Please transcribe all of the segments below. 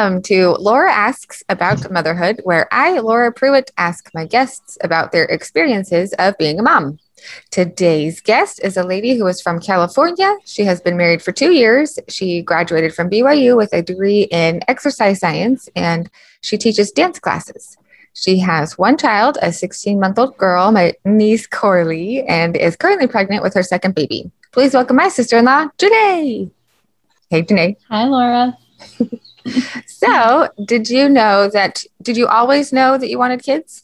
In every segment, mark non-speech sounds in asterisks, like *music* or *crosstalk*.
Welcome to Laura Asks About Motherhood, where I, Laura Pruitt, ask my guests about their experiences of being a mom. Today's guest is a lady who is from California. She has been married for two years. She graduated from BYU with a degree in exercise science and she teaches dance classes. She has one child, a 16 month old girl, my niece Corley, and is currently pregnant with her second baby. Please welcome my sister in law, Janae. Hey, Janae. Hi, Laura. *laughs* so, did you know that? Did you always know that you wanted kids?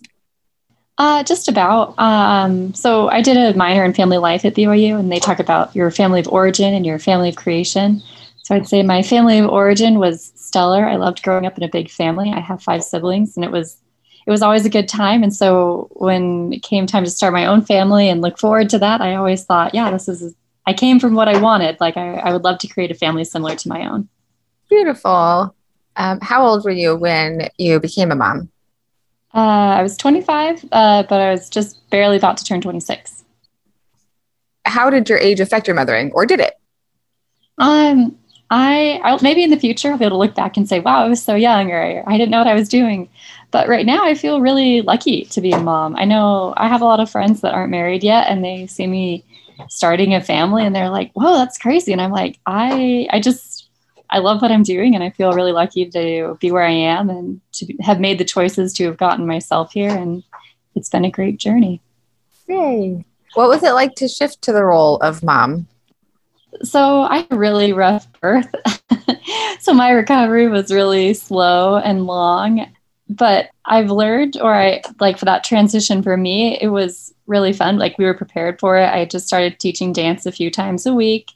Uh, just about. Um, so, I did a minor in family life at BYU, and they talk about your family of origin and your family of creation. So, I'd say my family of origin was stellar. I loved growing up in a big family. I have five siblings, and it was it was always a good time. And so, when it came time to start my own family and look forward to that, I always thought, yeah, this is. I came from what I wanted. Like, I, I would love to create a family similar to my own. Beautiful. Um, how old were you when you became a mom? Uh, I was 25, uh, but I was just barely about to turn 26. How did your age affect your mothering, or did it? Um, I I'll, maybe in the future I'll be able to look back and say, "Wow, I was so young," or "I didn't know what I was doing." But right now, I feel really lucky to be a mom. I know I have a lot of friends that aren't married yet, and they see me starting a family, and they're like, "Whoa, that's crazy!" And I'm like, "I I just I love what I'm doing and I feel really lucky to be where I am and to have made the choices to have gotten myself here. And it's been a great journey. Yay. What was it like to shift to the role of mom? So I had a really rough birth. *laughs* so my recovery was really slow and long. But I've learned, or I like for that transition for me, it was really fun. Like we were prepared for it. I just started teaching dance a few times a week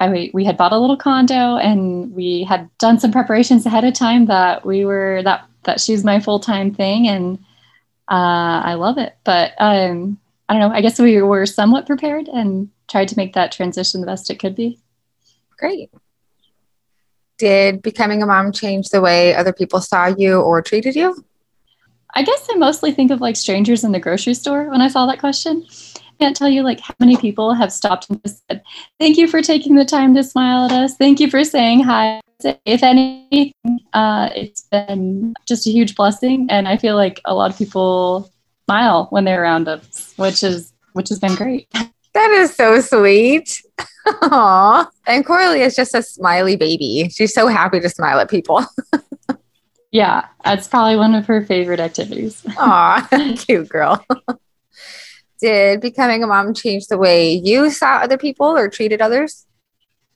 I, we had bought a little condo and we had done some preparations ahead of time that we were that that she's my full-time thing and uh, I love it. But um, I don't know. I guess we were somewhat prepared and tried to make that transition the best it could be. Great. Did becoming a mom change the way other people saw you or treated you? I guess I mostly think of like strangers in the grocery store when I saw that question can't tell you like how many people have stopped and said, "Thank you for taking the time to smile at us. Thank you for saying hi." If anything, uh, it's been just a huge blessing, and I feel like a lot of people smile when they're around us, which is which has been great. That is so sweet. Aww. And Corley is just a smiley baby. She's so happy to smile at people. *laughs* yeah, that's probably one of her favorite activities. Aw, *laughs* cute girl *laughs* did becoming a mom change the way you saw other people or treated others?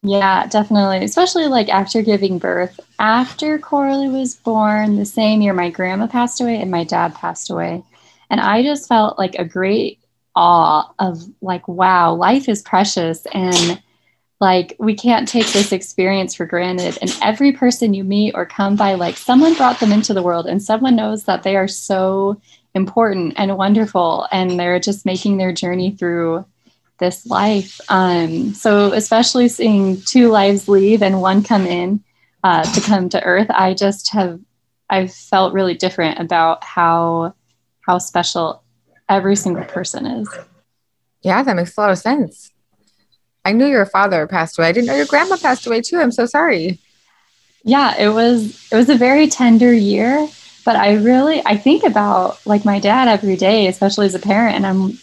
Yeah, definitely. Especially like after giving birth. After Coralie was born, the same year my grandma passed away and my dad passed away. And I just felt like a great awe of like, wow, life is precious and like we can't take this experience for granted. And every person you meet or come by, like someone brought them into the world and someone knows that they are so important and wonderful and they're just making their journey through this life. Um, so especially seeing two lives leave and one come in uh, to come to earth i just have i've felt really different about how how special every single person is. Yeah that makes a lot of sense. I knew your father passed away. I didn't know your grandma passed away too. I'm so sorry. Yeah it was it was a very tender year but I really I think about like my dad every day, especially as a parent, and I'm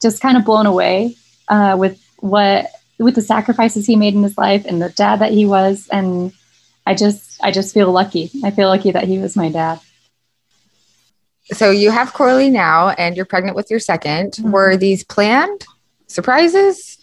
just kind of blown away uh, with what with the sacrifices he made in his life and the dad that he was, and I just I just feel lucky. I feel lucky that he was my dad. So you have Corley now, and you're pregnant with your 2nd mm-hmm. Were these planned surprises?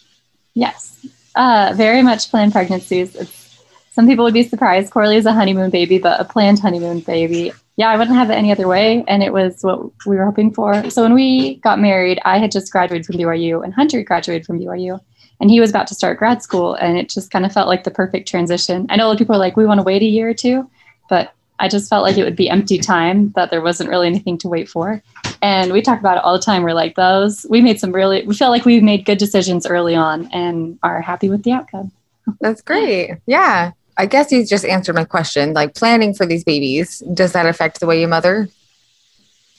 Yes, uh, very much planned pregnancies. It's, some people would be surprised. Corley is a honeymoon baby, but a planned honeymoon baby yeah, I wouldn't have it any other way. And it was what we were hoping for. So when we got married, I had just graduated from BYU and Hunter graduated from BYU. And he was about to start grad school. And it just kind of felt like the perfect transition. I know a lot of people are like, we want to wait a year or two. But I just felt like it would be empty time, that there wasn't really anything to wait for. And we talk about it all the time. We're like, those, we made some really, we feel like we made good decisions early on and are happy with the outcome. That's great. Yeah. I guess you just answered my question. Like planning for these babies, does that affect the way you mother?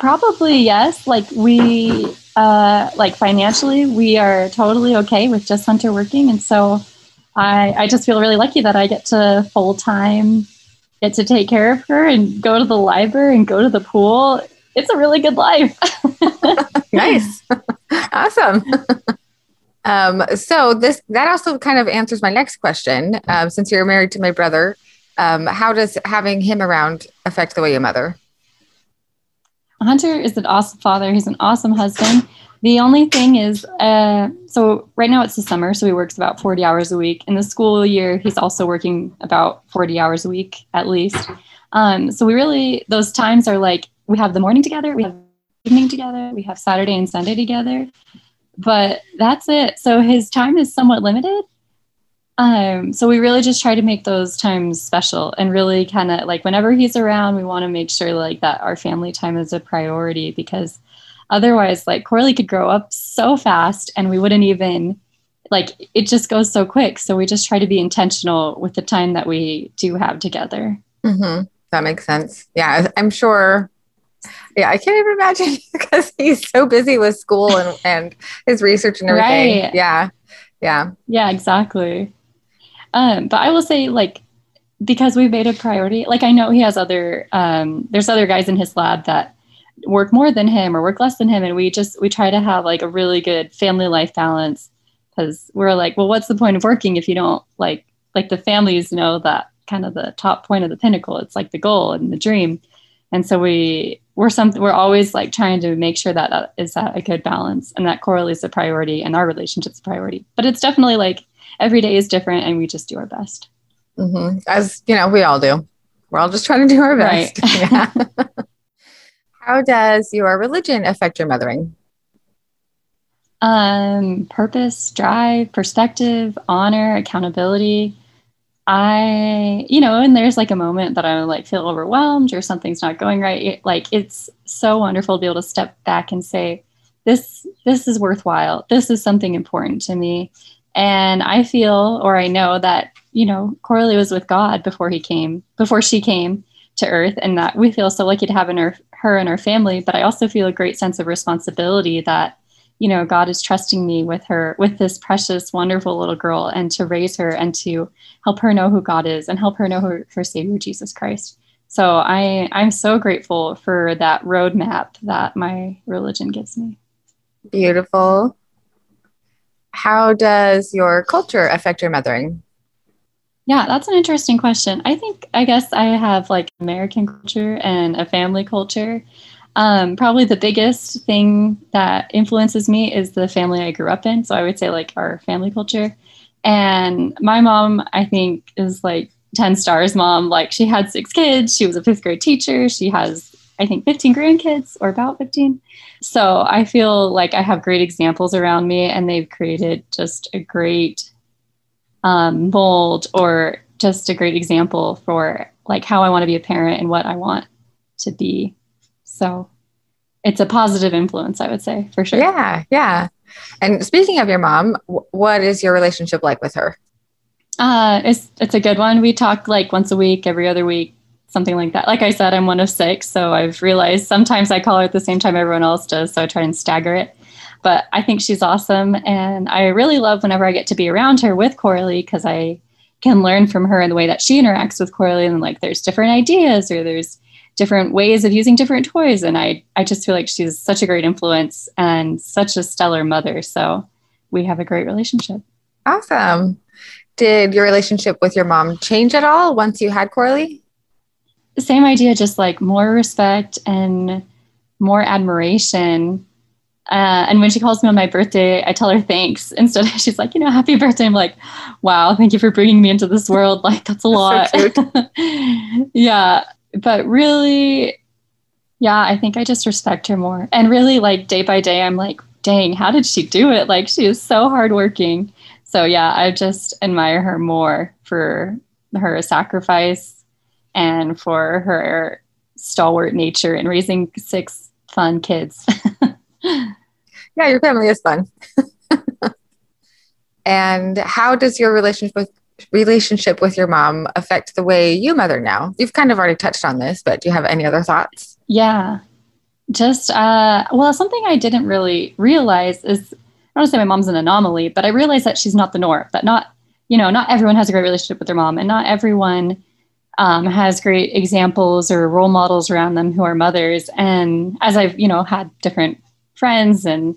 Probably yes. Like we, uh, like financially, we are totally okay with just Hunter working, and so I, I just feel really lucky that I get to full time get to take care of her and go to the library and go to the pool. It's a really good life. *laughs* *laughs* nice, *laughs* awesome. Um, so this that also kind of answers my next question. Um, since you're married to my brother, um, how does having him around affect the way you mother? Hunter is an awesome father. He's an awesome husband. The only thing is, uh, so right now it's the summer, so he works about 40 hours a week. In the school year, he's also working about 40 hours a week at least. Um, so we really, those times are like we have the morning together, we have evening together, we have Saturday and Sunday together but that's it. So his time is somewhat limited. Um, so we really just try to make those times special and really kind of like whenever he's around, we want to make sure like that our family time is a priority because otherwise, like Corley could grow up so fast and we wouldn't even like it just goes so quick. So we just try to be intentional with the time that we do have together. Mm-hmm. That makes sense. Yeah, I'm sure yeah, I can't even imagine *laughs* because he's so busy with school and, and his research and everything. Right. Yeah. Yeah. Yeah, exactly. Um, but I will say, like, because we've made a priority, like, I know he has other, um, there's other guys in his lab that work more than him or work less than him. And we just, we try to have like a really good family life balance because we're like, well, what's the point of working if you don't like, like the families know that kind of the top point of the pinnacle. It's like the goal and the dream. And so we we're something we're always like trying to make sure that that is at a good balance and that Coralie is a priority and our relationship's a priority. But it's definitely like every day is different and we just do our best. Mm-hmm. As you know, we all do. We're all just trying to do our best. Right. *laughs* yeah. How does your religion affect your mothering? Um, purpose, drive, perspective, honor, accountability. I, you know, and there's like a moment that I like feel overwhelmed or something's not going right. It, like it's so wonderful to be able to step back and say, this, this is worthwhile. This is something important to me. And I feel, or I know that, you know, Coralie was with God before he came, before she came to earth and that we feel so lucky to have in her, her and her family. But I also feel a great sense of responsibility that you know god is trusting me with her with this precious wonderful little girl and to raise her and to help her know who god is and help her know her, her savior jesus christ. So i i'm so grateful for that roadmap that my religion gives me. Beautiful. How does your culture affect your mothering? Yeah that's an interesting question. I think i guess i have like american culture and a family culture um, probably the biggest thing that influences me is the family I grew up in. So I would say like our family culture. And my mom, I think, is like 10 stars mom. Like she had six kids. She was a fifth grade teacher. She has, I think, 15 grandkids or about 15. So I feel like I have great examples around me and they've created just a great um, mold or just a great example for like how I want to be a parent and what I want to be so it's a positive influence, I would say, for sure. Yeah, yeah. And speaking of your mom, what is your relationship like with her? Uh, it's it's a good one. We talk like once a week, every other week, something like that. Like I said, I'm one of six, so I've realized sometimes I call her at the same time everyone else does, so I try and stagger it. But I think she's awesome, and I really love whenever I get to be around her with Coralie because I can learn from her and the way that she interacts with Coralie, and like there's different ideas or there's different ways of using different toys. And I, I just feel like she's such a great influence and such a stellar mother. So we have a great relationship. Awesome. Did your relationship with your mom change at all once you had Corley? Same idea, just like more respect and more admiration. Uh, and when she calls me on my birthday, I tell her thanks. *laughs* Instead, of she's like, you know, happy birthday. I'm like, wow, thank you for bringing me into this world. *laughs* Like, that's a lot. So *laughs* yeah but really, yeah, I think I just respect her more. And really, like day by day, I'm like, dang, how did she do it? Like, she is so hardworking. So, yeah, I just admire her more for her sacrifice and for her stalwart nature and raising six fun kids. *laughs* yeah, your family is fun. *laughs* and how does your relationship with relationship with your mom affect the way you mother now? You've kind of already touched on this, but do you have any other thoughts? Yeah. Just uh well, something I didn't really realize is I don't say my mom's an anomaly, but I realized that she's not the norm. That not, you know, not everyone has a great relationship with their mom, and not everyone um, has great examples or role models around them who are mothers. And as I've, you know, had different friends and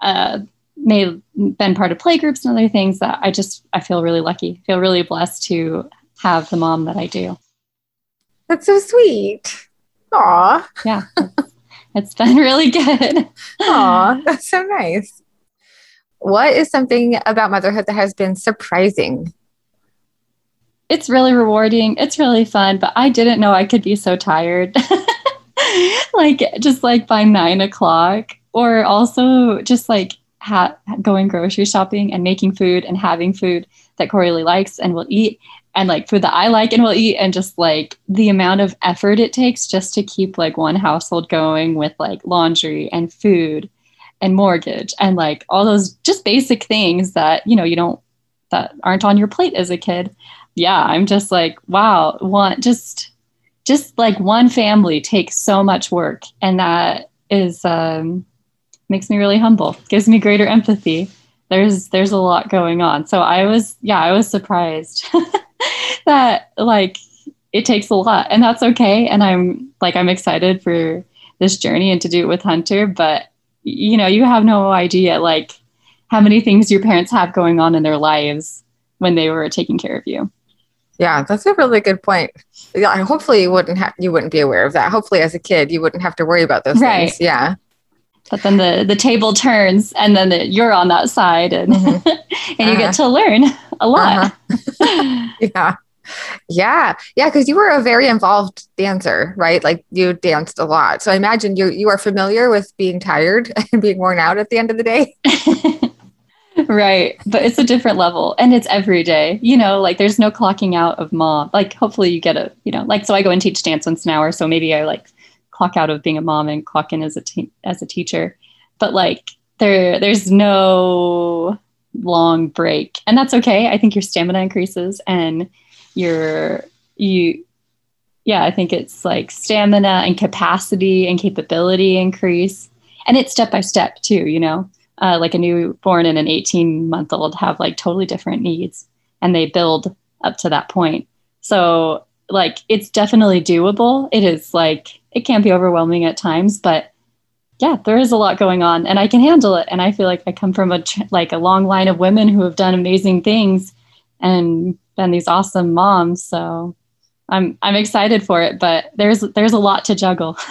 uh, may been part of playgroups and other things, that I just I feel really lucky, feel really blessed to have the mom that I do. That's so sweet. Aw. Yeah. it's been *laughs* really good. Aw, that's so nice. What is something about motherhood that has been surprising? It's really rewarding. It's really fun, but I didn't know I could be so tired. *laughs* like just like by nine o'clock, or also just like ha- going grocery shopping and making food and having food that Corley likes and will eat, and like food that I like and will eat, and just like the amount of effort it takes just to keep like one household going with like laundry and food and mortgage and like all those just basic things that you know you don't that aren't on your plate as a kid. Yeah i'm just like wow one just just like one family takes so much work and that is um makes me really humble gives me greater empathy there's there's a lot going on so i was yeah i was surprised *laughs* that like it takes a lot and that's okay and i'm like i'm excited for this journey and to do it with hunter but you know, you have no idea like how many things your parents have going on in their lives when they were taking care of you. Yeah, that's a really good point. Yeah, hopefully you wouldn't have you wouldn't be aware of that. Hopefully as a kid you wouldn't have to worry about those right. things. Yeah. But then the the table turns and then the, you're on that side and mm-hmm. *laughs* and you uh-huh. get to learn a lot. Uh-huh. *laughs* yeah. Yeah, yeah, because you were a very involved dancer, right? Like you danced a lot. So I imagine you you are familiar with being tired *laughs* and being worn out at the end of the day. right, but it's a different level, and it's every day. You know, like there's no clocking out of mom. Like hopefully you get a, you know, like so I go and teach dance once an hour, so maybe I like clock out of being a mom and clock in as a te- as a teacher. But like there there's no long break, and that's okay. I think your stamina increases and your you yeah i think it's like stamina and capacity and capability increase. And it's step by step too you know? Uh, like a newborn and an 18 month old have like totally different needs and they build up to that point. So like it's definitely doable. It is like it can be overwhelming at times but yeah there is a lot going on and i can handle it and i feel like i come from a like a long line of women who have done amazing things and been these awesome moms. So I'm I'm excited for it, but there's there's a lot to juggle. *laughs*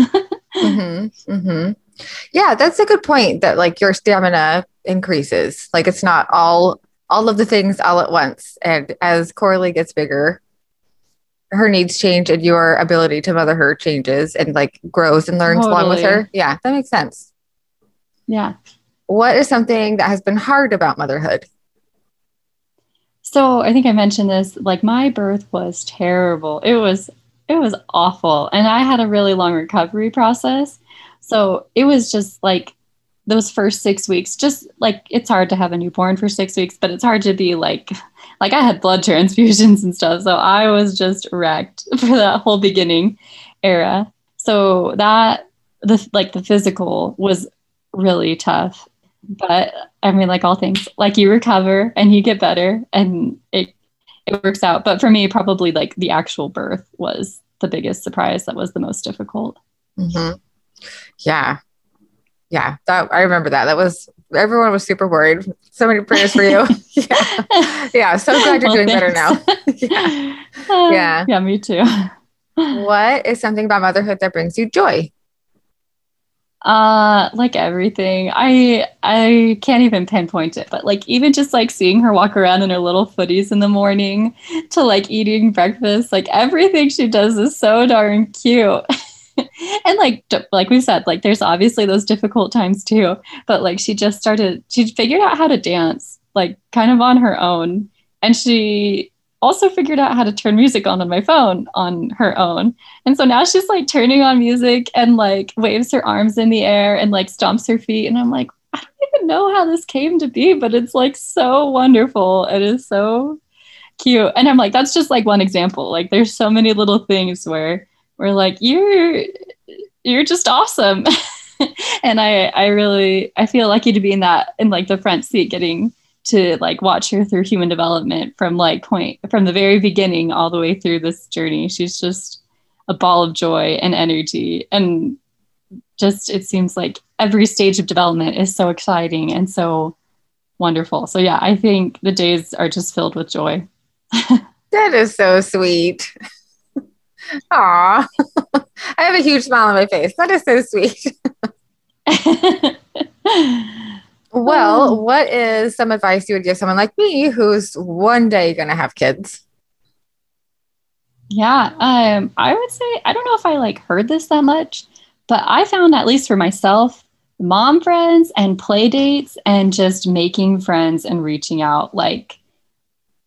mm-hmm, mm-hmm. Yeah, that's a good point. That like your stamina increases. Like it's not all all of the things all at once. And as Corley gets bigger, her needs change and your ability to mother her changes and like grows and learns totally. along with her. Yeah, that makes sense. Yeah. What is something that has been hard about motherhood? So I think I mentioned this. Like my birth was terrible. It was it was awful, and I had a really long recovery process. So it was just like those first six weeks. Just like it's hard to have a newborn for six weeks, but it's hard to be like like I had blood transfusions and stuff. So I was just wrecked *laughs* for that whole beginning era. So that the like the physical was really tough but I mean, like all things, like you recover and you get better and it it works out. But for me, probably like the actual birth was the biggest surprise. That was the most difficult. Mm-hmm. Yeah, yeah. That I remember that. That was everyone was super worried. So many prayers for you. *laughs* yeah, yeah. So glad you're well, doing thanks. better now. *laughs* yeah. Uh, yeah, yeah. Me too. what is something about motherhood that brings you joy? Uh, like everything. I I can't even pinpoint it, but like even just like seeing her walk around in her little footies in the morning to like eating breakfast, like everything she does is so darn cute. *laughs* *laughs* and like like we said, like there's obviously those difficult times too, but like she just started she figured out how to dance like kind of on her own and she also figured out how to turn music on on my phone on her own. And so now she's like turning on music and like waves her arms in the air and like stomps her feet. And I'm like, I don't even know how this came to be, but it's like so wonderful. It is so cute. And I'm like, that's just like one example. Like there's so many little things where we're like, you're you're just awesome. *laughs* and I I really I feel lucky to be in that in like the front seat getting to like watch her through human development from like point from the very beginning all the way through this journey. She's just a ball of joy and energy and just it seems like every stage of development is so exciting and so wonderful. So yeah, I think the days are just filled with joy. *laughs* that is so sweet. Aw, *laughs* I have a huge smile on my face. That is so sweet. *laughs* well, um, what is some advice you would give someone like me who's one day going to have kids? Yeah, um, I would say I don't know if I like heard this that much, but I found at least for myself, mom friends and play dates and just making friends and reaching out. Like,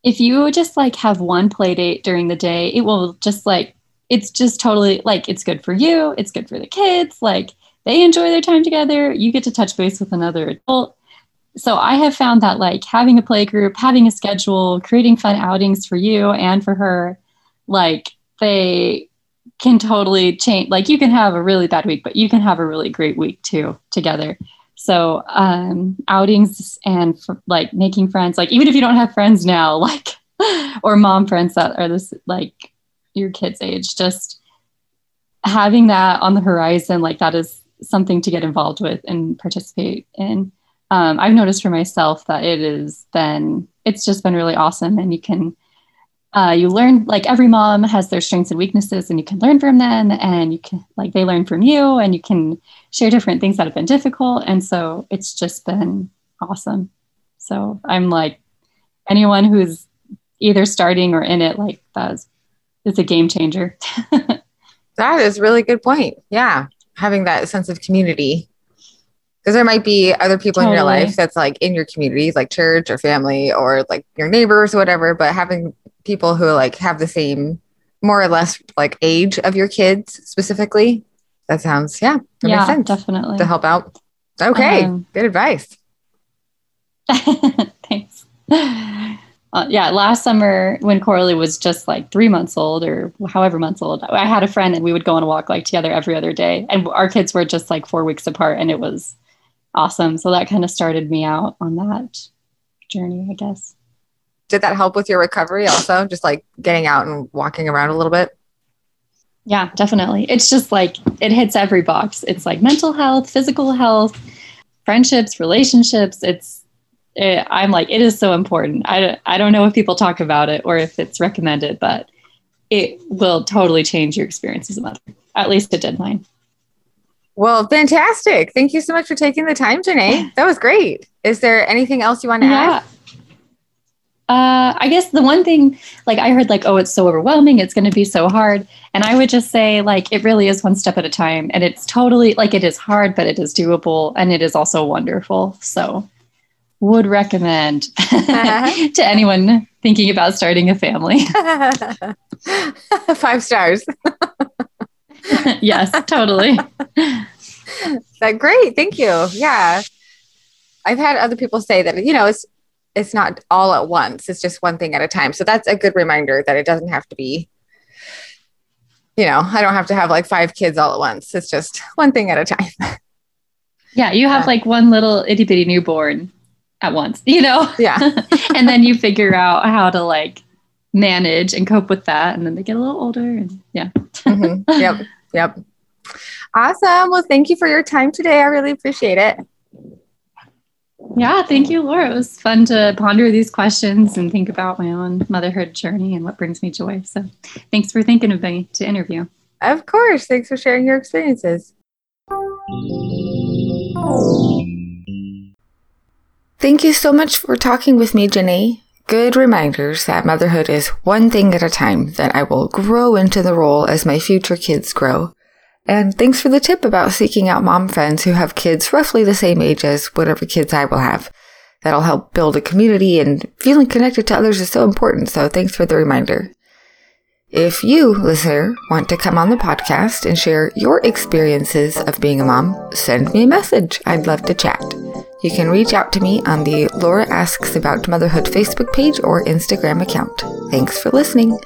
if you just like have one play date during the day, it will just like it's just totally like it's good for you, it's good for the kids, like they enjoy their time together, you get to touch base with another adult. So I have found that like having a play group, having a schedule, creating fun outings for you and for her, like they can totally change like you can have a really bad week, but you can have a really great week too together. So um outings and like making friends, like even if you don't have friends now, *laughs* like or mom friends that are this like your kids' age, just having that on the horizon, like that is something to get involved with and participate in. Um, I've noticed for myself that it has been, it's just been really awesome. And you can, uh, you learn, like every mom has their strengths and weaknesses, and you can learn from them, and you can, like, they learn from you, and you can share different things that have been difficult. And so it's just been awesome. So I'm like, anyone who's either starting or in it, like, that's it's a game changer. *laughs* that is really good point. Yeah. Having that sense of community. Because there might be other people totally. in your life that's like in your community, like church or family or like your neighbors or whatever, but having people who like have the same more or less like age of your kids specifically. That sounds yeah, that yeah, makes sense. Definitely. To help out. Okay. Um, good advice. *laughs* Thanks uh, yeah, last summer when Coralie was just like three months old or however months old, I had a friend and we would go on a walk like together every other day. And our kids were just like four weeks apart and it was awesome. So that kind of started me out on that journey, I guess. Did that help with your recovery also? Just like getting out and walking around a little bit? Yeah, definitely. It's just like it hits every box. It's like mental health, physical health, friendships, relationships. It's it, I'm like, it is so important. I, I don't know if people talk about it or if it's recommended, but it will totally change your experience as a mother. At least it did mine. Well, fantastic. Thank you so much for taking the time, Janae. That was great. Is there anything else you want to yeah. add? Uh, I guess the one thing, like I heard, like, oh, it's so overwhelming, it's going to be so hard, and I would just say, like, it really is one step at a time, and it's totally like it is hard, but it is doable, and it is also wonderful. So, would recommend uh-huh. *laughs* to anyone thinking about starting a family. *laughs* Five stars. *laughs* yes, totally. That great. Thank you. Yeah. I've had other people say that, you know, it's it's not all at once. It's just one thing at a time. So that's a good reminder that it doesn't have to be, you know, I don't have to have like five kids all at once. It's just one thing at a time. Yeah, you have like one little itty bitty newborn at once, you know? Yeah. *laughs* and then you figure out how to like manage and cope with that. And then they get a little older and yeah. mm-hmm. Yep. Yep. Awesome. Well, thank you for your time today. I really appreciate it. Yeah, thank you, Laura. It was fun to ponder these questions and think about my own motherhood journey and what brings me joy. So, thanks for thinking of me to interview. Of course. Thanks for sharing your experiences. Thank you so much for talking with me, Janae. Good reminders that motherhood is one thing at a time, that I will grow into the role as my future kids grow. And thanks for the tip about seeking out mom friends who have kids roughly the same age as whatever kids I will have. That'll help build a community and feeling connected to others is so important. So thanks for the reminder. If you, listener, want to come on the podcast and share your experiences of being a mom, send me a message. I'd love to chat. You can reach out to me on the Laura Asks About Motherhood Facebook page or Instagram account. Thanks for listening.